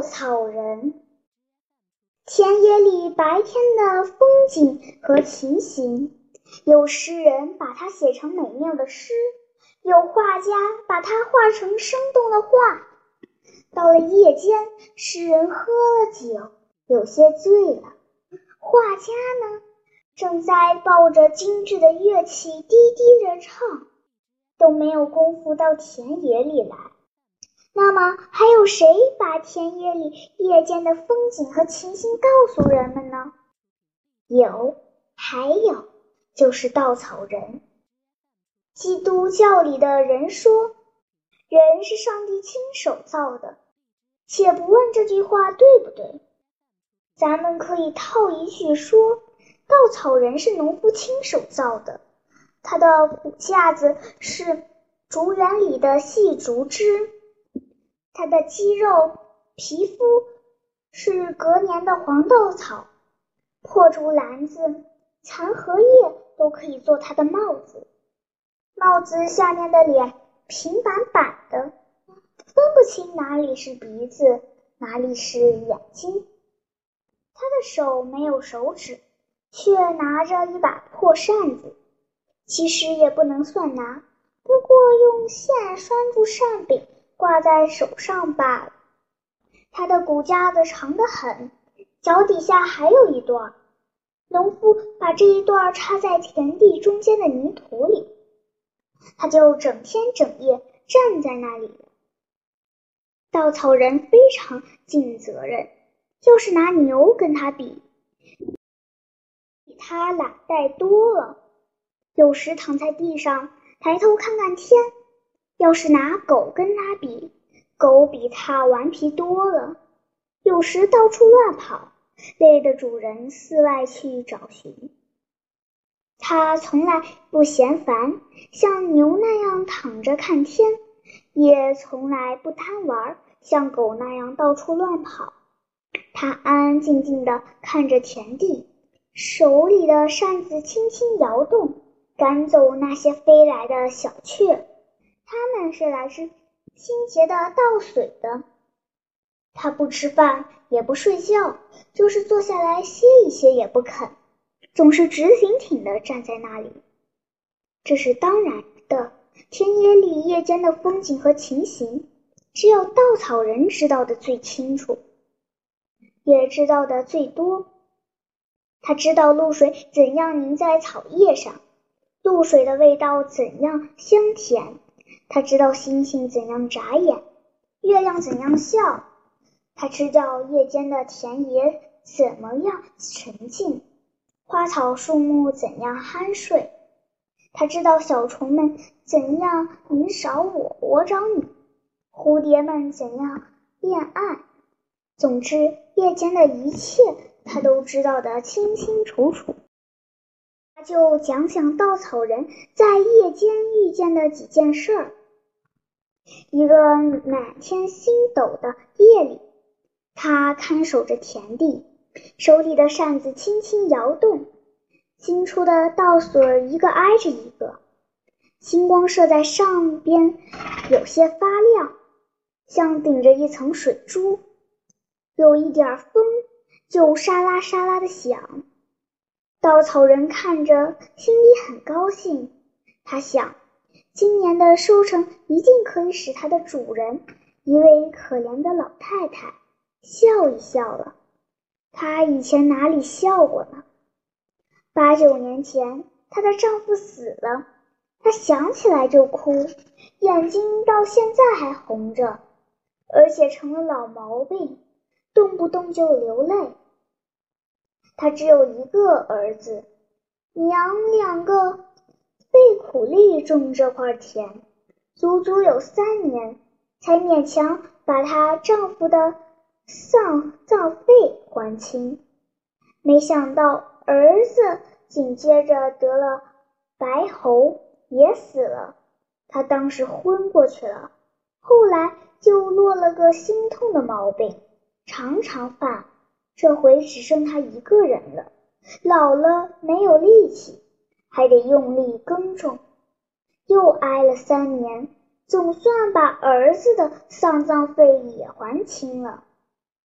稻草人。田野里白天的风景和情形，有诗人把它写成美妙的诗，有画家把它画成生动的画。到了夜间，诗人喝了酒，有些醉了；画家呢，正在抱着精致的乐器低低的唱，都没有功夫到田野里来。那么，还有谁把田野里夜间的风景和情形告诉人们呢？有，还有，就是稻草人。基督教里的人说，人是上帝亲手造的。且不问这句话对不对，咱们可以套一句说：稻草人是农夫亲手造的，他的骨架子是竹园里的细竹枝。它的肌肉、皮肤是隔年的黄豆草，破竹篮子、残荷叶都可以做它的帽子。帽子下面的脸平板板的，分不清哪里是鼻子，哪里是眼睛。他的手没有手指，却拿着一把破扇子，其实也不能算拿，不过用线拴住扇柄。挂在手上罢了。他的骨架子长得很，脚底下还有一段。农夫把这一段插在田地中间的泥土里，他就整天整夜站在那里。稻草人非常尽责任，就是拿牛跟他比，比他懒怠多了。有时躺在地上，抬头看看天。要是拿狗跟他比，狗比他顽皮多了，有时到处乱跑，累得主人四外去找寻。他从来不嫌烦，像牛那样躺着看天，也从来不贪玩，像狗那样到处乱跑。他安安静静地看着田地，手里的扇子轻轻摇动，赶走那些飞来的小雀。他们是来自清洁的倒水的。他不吃饭，也不睡觉，就是坐下来歇一歇也不肯，总是直挺挺的站在那里。这是当然的。田野里夜间的风景和情形，只有稻草人知道的最清楚，也知道的最多。他知道露水怎样凝在草叶上，露水的味道怎样香甜。他知道星星怎样眨眼，月亮怎样笑，他知道夜间的田野怎么样沉静，花草树木怎样酣睡，他知道小虫们怎样你找我，我找你，蝴蝶们怎样恋爱。总之，夜间的一切他都知道得清清楚楚。他就讲讲稻草人在夜间遇见的几件事儿。一个满天星斗的夜里，他看守着田地，手里的扇子轻轻摇动，新出的稻穗一个挨着一个，星光射在上边，有些发亮，像顶着一层水珠。有一点风，就沙拉沙拉的响。稻草人看着，心里很高兴。他想。今年的收成一定可以使它的主人，一位可怜的老太太笑一笑了。她以前哪里笑过呢？八九年前，她的丈夫死了，她想起来就哭，眼睛到现在还红着，而且成了老毛病，动不动就流泪。她只有一个儿子，娘两个。苦力种这块田，足足有三年，才勉强把她丈夫的丧葬费还清。没想到儿子紧接着得了白喉，也死了。他当时昏过去了，后来就落了个心痛的毛病，常常犯。这回只剩他一个人了，老了没有力气。还得用力耕种，又挨了三年，总算把儿子的丧葬费也还清了。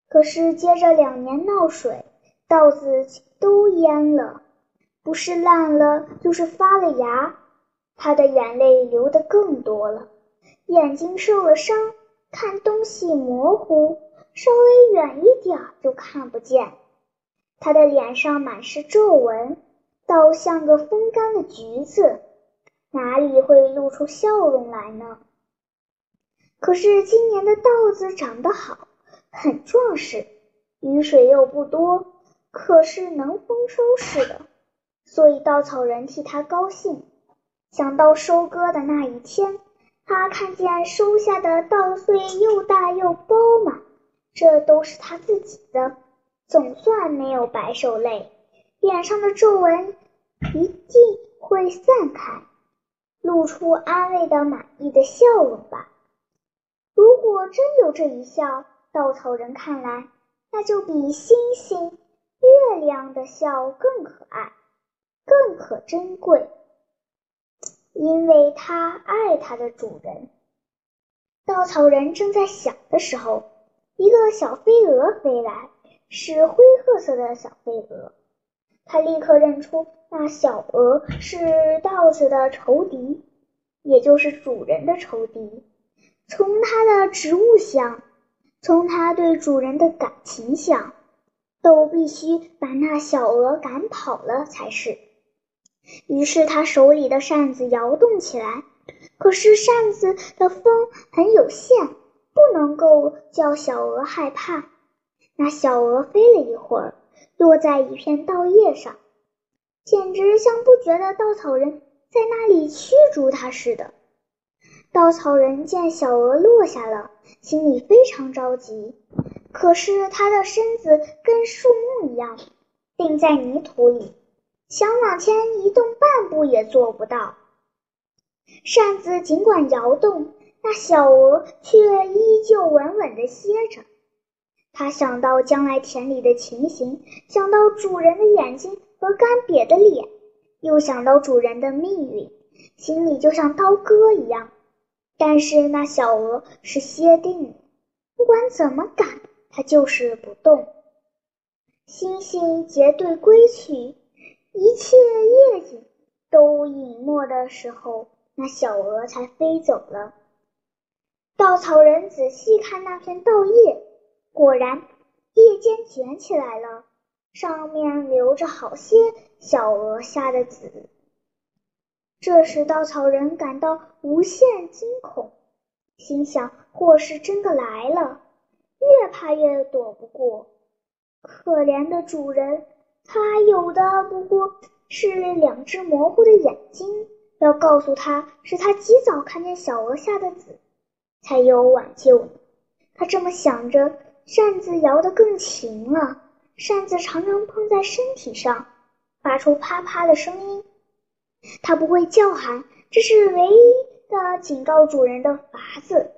可是接着两年闹水，稻子都淹了，不是烂了，就是发了芽。他的眼泪流得更多了，眼睛受了伤，看东西模糊，稍微远一点就看不见。他的脸上满是皱纹，倒像个风干的橘子，哪里会露出笑容来呢？可是今年的稻子长得好，很壮实，雨水又不多，可是能丰收似的，所以稻草人替他高兴。想到收割的那一天，他看见收下的稻穗又大又饱满，这都是他自己的，总算没有白受累，脸上的皱纹一定会散开，露出安慰的满意的笑容吧。如果真有这一笑，稻草人看来，那就比星星、月亮的笑更可爱，更可珍贵。因为他爱他的主人。稻草人正在想的时候，一个小飞蛾飞来，是灰褐色的小飞蛾。他立刻认出那小鹅是稻子的仇敌，也就是主人的仇敌。从它的植物想，从它对主人的感情想，都必须把那小鹅赶跑了才是。于是他手里的扇子摇动起来，可是扇子的风很有限，不能够叫小鹅害怕。那小鹅飞了一会儿，落在一片稻叶上，简直像不觉得稻草人在那里驱逐它似的。稻草人见小鹅落下了，心里非常着急，可是它的身子跟树木一样，钉在泥土里。想往前移动半步也做不到。扇子尽管摇动，那小鹅却依旧稳稳地歇着。他想到将来田里的情形，想到主人的眼睛和干瘪的脸，又想到主人的命运，心里就像刀割一样。但是那小鹅是歇定了，不管怎么赶，它就是不动。星星结队归去。一切夜景都隐没的时候，那小鹅才飞走了。稻草人仔细看那片稻叶，果然叶尖卷起来了，上面留着好些小鹅下的籽。这时稻草人感到无限惊恐，心想：祸是真的来了，越怕越躲不过。可怜的主人。他有的不过是两只模糊的眼睛，要告诉他是他及早看见小鹅下的籽，才有挽救。他这么想着，扇子摇得更勤了，扇子常常碰在身体上，发出啪啪的声音。它不会叫喊，这是唯一的警告主人的法子。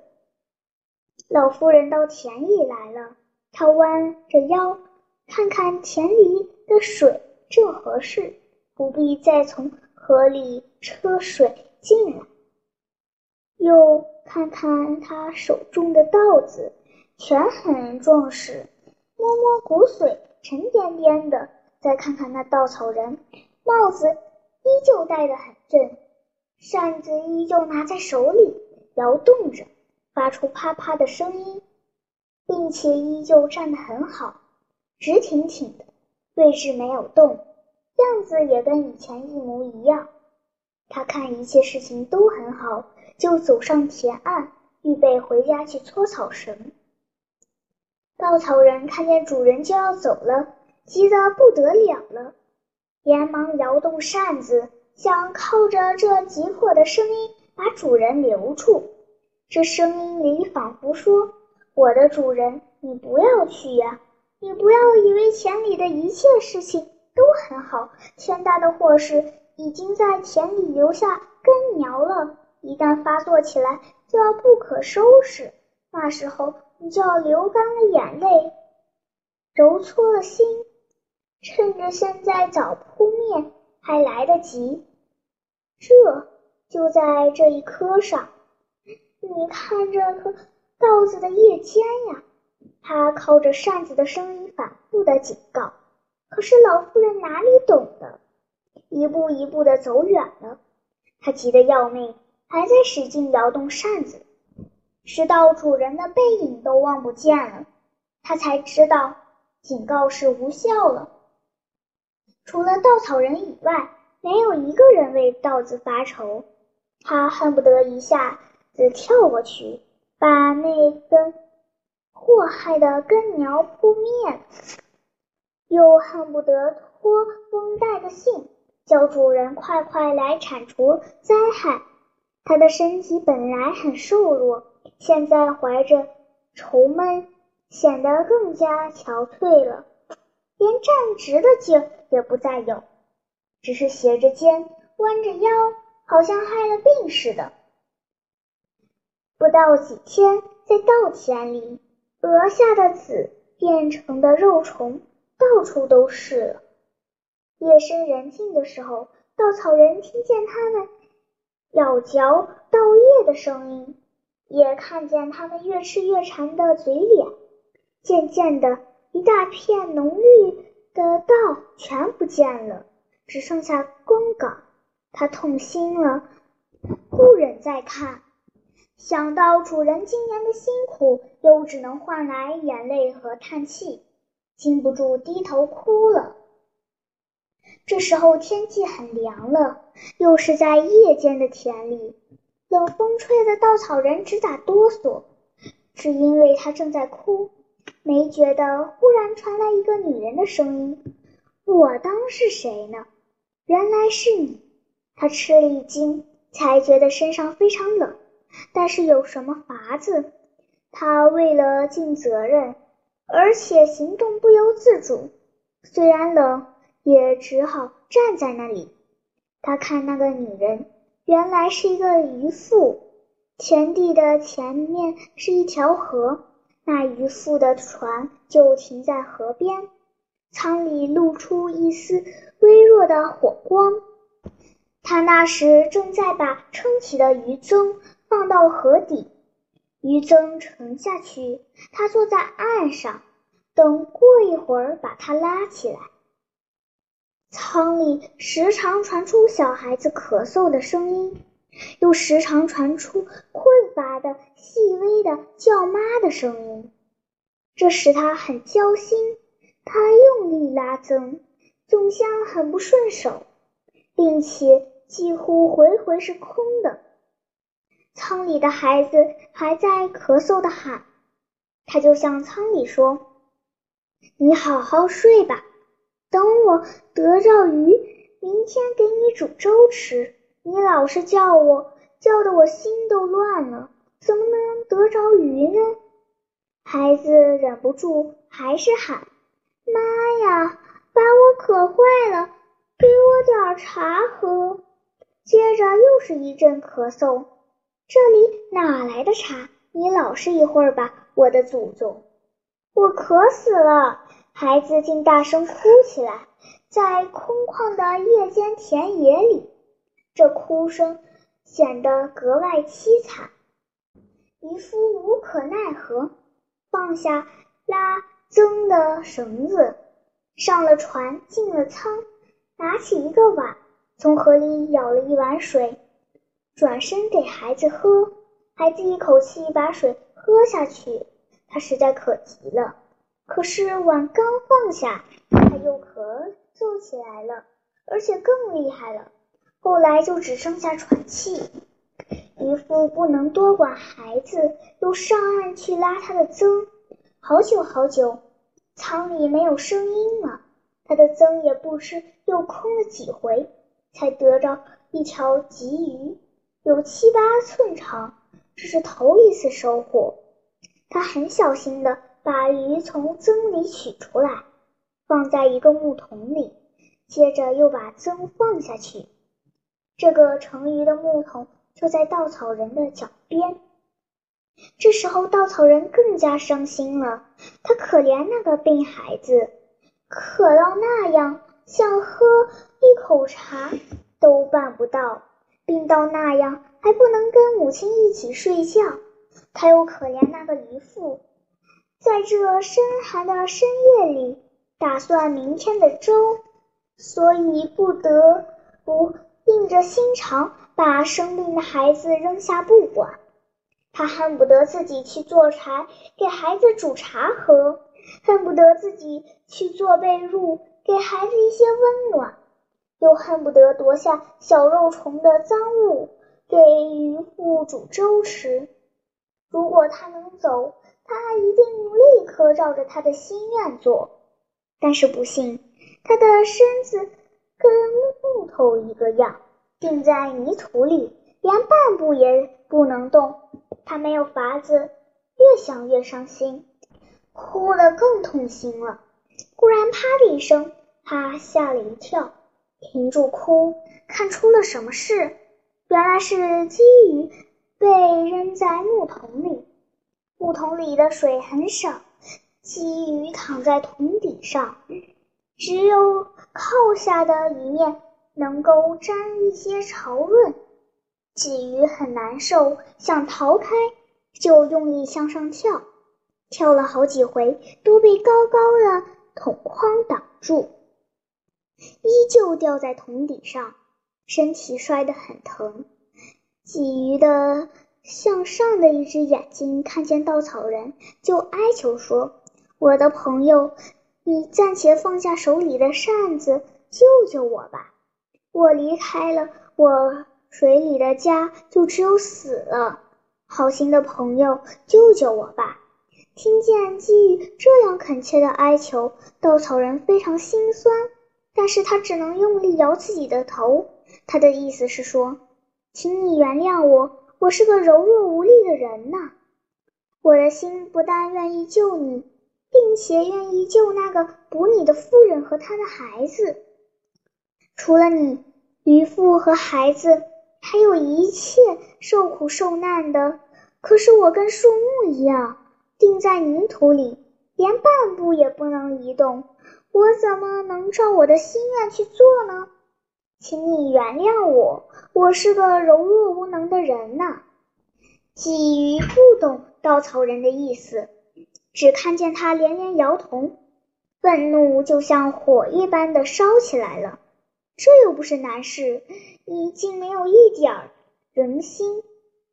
老妇人到田里来了，她弯着腰看看田里。的水正合适，不必再从河里车水进来。又看看他手中的稻子，全很壮实，摸摸骨髓，沉甸甸的。再看看那稻草人，帽子依旧戴得很正，扇子依旧拿在手里摇动着，发出啪啪的声音，并且依旧站得很好，直挺挺的。位置没有动，样子也跟以前一模一样。他看一切事情都很好，就走上田岸，预备回家去搓草绳。稻草人看见主人就要走了，急得不得了了，连忙摇动扇子，想靠着这急迫的声音把主人留住。这声音里仿佛说：“我的主人，你不要去呀。”你不要以为田里的一切事情都很好，天大的祸事已经在田里留下根苗了，一旦发作起来就要不可收拾。那时候你就要流干了眼泪，揉搓了心，趁着现在早扑灭还来得及。这就在这一棵上，你看这棵稻子的叶尖呀。他靠着扇子的声音反复的警告，可是老妇人哪里懂得，一步一步的走远了。她急得要命，还在使劲摇动扇子，直到主人的背影都望不见了，他才知道警告是无效了。除了稻草人以外，没有一个人为稻子发愁。他恨不得一下子跳过去，把那根祸害的根苗扑灭，又恨不得托风带个信，叫主人快快来铲除灾害。他的身体本来很瘦弱，现在怀着愁闷，显得更加憔悴了，连站直的劲也不再有，只是斜着肩，弯着腰。好像害了病似的。不到几天，在稻田里，鹅下的籽变成的肉虫到处都是了。夜深人静的时候，稻草人听见它们咬嚼稻叶的声音，也看见它们越吃越馋的嘴脸。渐渐的，一大片浓绿的稻全不见了，只剩下光杆。他痛心了，不忍再看。想到主人今年的辛苦，又只能换来眼泪和叹气，禁不住低头哭了。这时候天气很凉了，又是在夜间的田里，冷风吹得稻草人直打哆嗦，只因为他正在哭，没觉得忽然传来一个女人的声音：“我当是谁呢？原来是你。”他吃了一惊，才觉得身上非常冷，但是有什么法子？他为了尽责任，而且行动不由自主，虽然冷，也只好站在那里。他看那个女人，原来是一个渔妇。田地的前面是一条河，那渔妇的船就停在河边，舱里露出一丝微弱的火光。他那时正在把撑起的鱼罾放到河底，鱼罾沉下去，他坐在岸上，等过一会儿把它拉起来。舱里时常传出小孩子咳嗽的声音，又时常传出困乏的细微的叫妈的声音，这使他很焦心。他用力拉罾，总像很不顺手，并且。几乎回回是空的，舱里的孩子还在咳嗽的喊，他就向舱里说：“你好好睡吧，等我得着鱼，明天给你煮粥吃。你老是叫我，叫得我心都乱了，怎么能得着鱼呢？”孩子忍不住还是喊：“妈呀，把我渴坏了，给我点茶喝。”接着又是一阵咳嗽，这里哪来的茶？你老实一会儿吧，我的祖宗！我渴死了！孩子竟大声哭起来，在空旷的夜间田野里，这哭声显得格外凄惨。渔夫无可奈何，放下拉罾的绳子，上了船，进了舱，拿起一个碗。从河里舀了一碗水，转身给孩子喝。孩子一口气把水喝下去，他实在渴极了。可是碗刚放下，他又咳嗽起来了，而且更厉害了。后来就只剩下喘气。渔夫不能多管孩子，又上岸去拉他的罾。好久好久，舱里没有声音了，他的罾也不知又空了几回。才得着一条鲫鱼，有七八寸长，这是头一次收获。他很小心的把鱼从罾里取出来，放在一个木桶里，接着又把罾放下去。这个盛鱼的木桶就在稻草人的脚边。这时候，稻草人更加伤心了。他可怜那个病孩子，渴到那样。想喝一口茶都办不到，病到那样还不能跟母亲一起睡觉。他又可怜那个渔夫，在这深寒的深夜里打算明天的粥，所以不得不硬着心肠把生病的孩子扔下不管。他恨不得自己去做柴，给孩子煮茶喝；恨不得自己去做被褥，给孩子一些温暖；又恨不得夺下小肉虫的赃物，给渔夫煮粥吃。如果他能走，他一定立刻照着他的心愿做。但是不幸，他的身子跟木头一个样，钉在泥土里，连半步也不能动。他没有法子，越想越伤心，哭得更痛心了。忽然，啪的一声，他吓了一跳，停住哭，看出了什么事，原来是鲫鱼被扔在木桶里。木桶里的水很少，鲫鱼躺在桶底上，只有靠下的一面能够沾一些潮润。鲫鱼很难受，想逃开，就用力向上跳，跳了好几回，都被高高的桶筐挡住，依旧掉在桶底上，身体摔得很疼。鲫鱼的向上的一只眼睛看见稻草人，就哀求说：“我的朋友，你暂且放下手里的扇子，救救我吧！我离开了我。”水里的家就只有死了。好心的朋友，救救我吧！听见鲫鱼这样恳切的哀求，稻草人非常心酸，但是他只能用力摇自己的头。他的意思是说，请你原谅我，我是个柔弱无力的人呐。我的心不但愿意救你，并且愿意救那个捕你的妇人和她的孩子。除了你，渔夫和孩子。还有一切受苦受难的，可是我跟树木一样，钉在泥土里，连半步也不能移动。我怎么能照我的心愿去做呢？请你原谅我，我是个柔弱无能的人呐。鲫鱼不懂稻草人的意思，只看见他连连摇头，愤怒就像火一般的烧起来了。这又不是难事，你竟没有一点人心，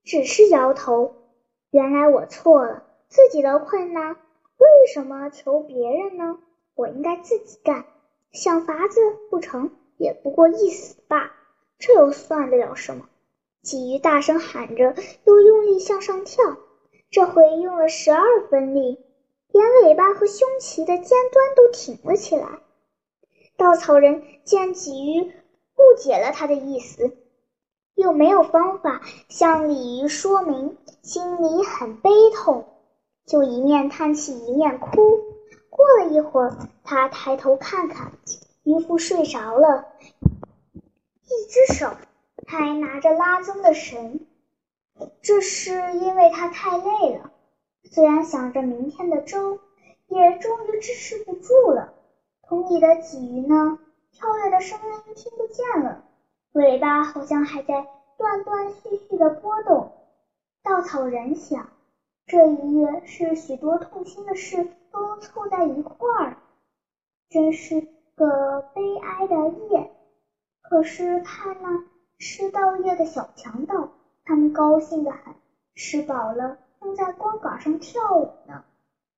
只是摇头。原来我错了，自己的困难为什么求别人呢？我应该自己干，想法子不成也不过一死罢，这又算得了什么？鲫鱼大声喊着，又用力向上跳，这回用了十二分力，连尾巴和胸鳍的尖端都挺了起来。稻草人见鲫鱼误解了他的意思，又没有方法向鲤鱼说明，心里很悲痛，就一面叹气一面哭。过了一会儿，他抬头看看，渔夫睡着了，一只手还拿着拉缰的绳，这是因为他太累了。虽然想着明天的粥，也终于支持不住了。桶里的鲫鱼呢？跳跃的声音听不见了，尾巴好像还在断断续续的波动。稻草人想，这一夜是许多痛心的事都凑在一块儿，真是个悲哀的夜。可是看那吃稻叶的小强盗，他们高兴得很，吃饱了正在光杆上跳舞呢。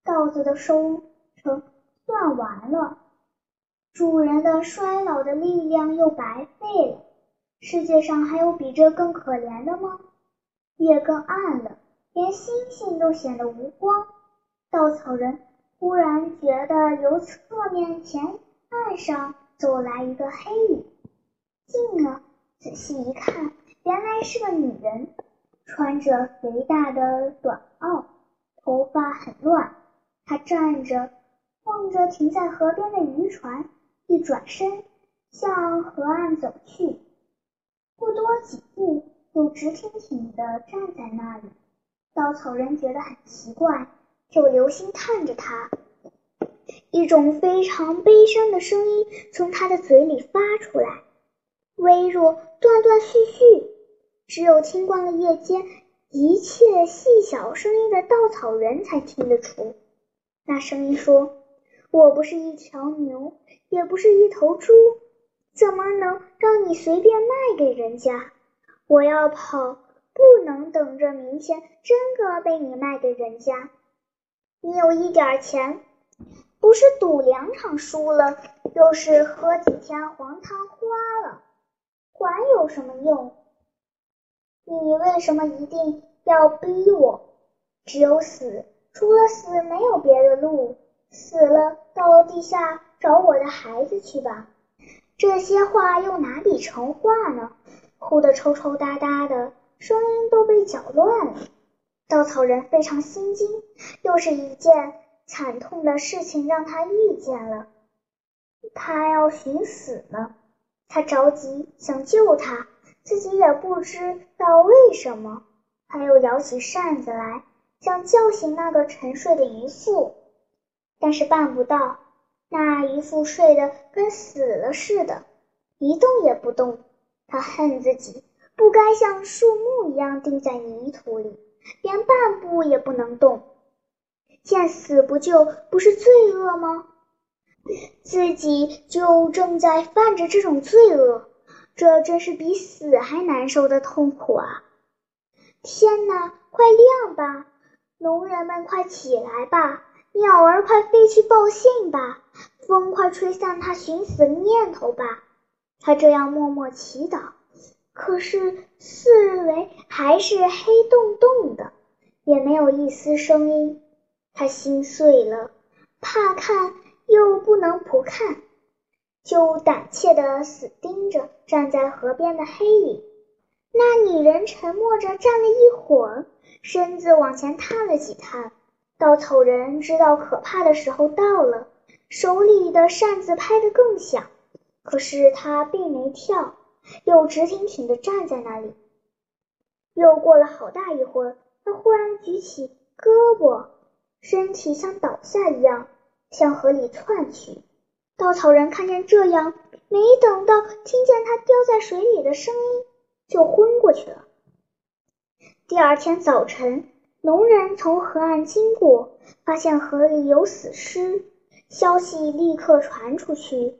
稻子的收成算完了。主人的衰老的力量又白费了。世界上还有比这更可怜的吗？夜更暗了，连星星都显得无光。稻草人忽然觉得由侧面前岸上走来一个黑影，近了仔细一看，原来是个女人，穿着肥大的短袄，头发很乱。她站着望着停在河边的渔船。一转身，向河岸走去，不多几步，就直挺挺地站在那里。稻草人觉得很奇怪，就留心看着他。一种非常悲伤的声音从他的嘴里发出来，微弱、断断续续，只有听惯了夜间一切细小声音的稻草人才听得出。那声音说：“我不是一条牛，也不是一头猪，怎么能让你随便卖给人家？我要跑，不能等着明天真个被你卖给人家。你有一点钱，不是赌两场输了，又是喝几天黄汤花了，管有什么用？你为什么一定要逼我？只有死。”除了死没有别的路，死了到地下找我的孩子去吧。这些话又哪里成话呢？哭得抽抽搭搭的，声音都被搅乱了。稻草人非常心惊，又是一件惨痛的事情让他遇见了。他要寻死了，他着急想救他，自己也不知道为什么，他又摇起扇子来。想叫醒那个沉睡的渔夫，但是办不到。那渔夫睡得跟死了似的，一动也不动。他恨自己不该像树木一样钉在泥土里，连半步也不能动。见死不救不是罪恶吗？自己就正在犯着这种罪恶，这真是比死还难受的痛苦啊！天哪，快亮吧！农人们快起来吧，鸟儿快飞去报信吧，风快吹散他寻死的念头吧。他这样默默祈祷，可是四围还是黑洞洞的，也没有一丝声音。他心碎了，怕看又不能不看，就胆怯地死盯着站在河边的黑影。那女人沉默着站了一会儿。身子往前探了几探，稻草人知道可怕的时候到了，手里的扇子拍得更响。可是他并没跳，又直挺挺地站在那里。又过了好大一会儿，他忽然举起胳膊，身体像倒下一样，向河里窜去。稻草人看见这样，没等到听见他掉在水里的声音，就昏过去了。第二天早晨，农人从河岸经过，发现河里有死尸，消息立刻传出去。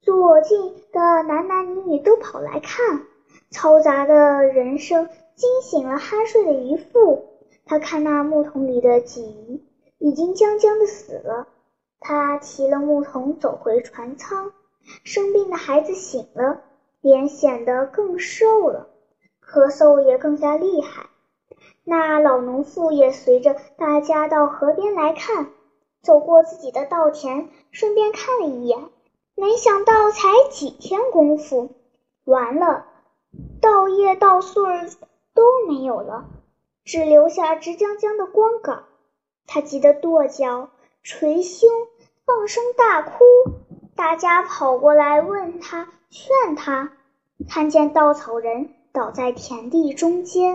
左近的男男女女都跑来看，嘈杂的人声惊醒了酣睡的渔夫。他看那木桶里的鲫鱼已经将将的死了，他提了木桶走回船舱。生病的孩子醒了，脸显得更瘦了。咳嗽也更加厉害。那老农妇也随着大家到河边来看，走过自己的稻田，顺便看了一眼。没想到才几天功夫，完了，稻叶稻穗都没有了，只留下直僵僵的光杆。他急得跺脚、捶胸、放声大哭。大家跑过来问他、劝他，看见稻草人。倒在田地中间。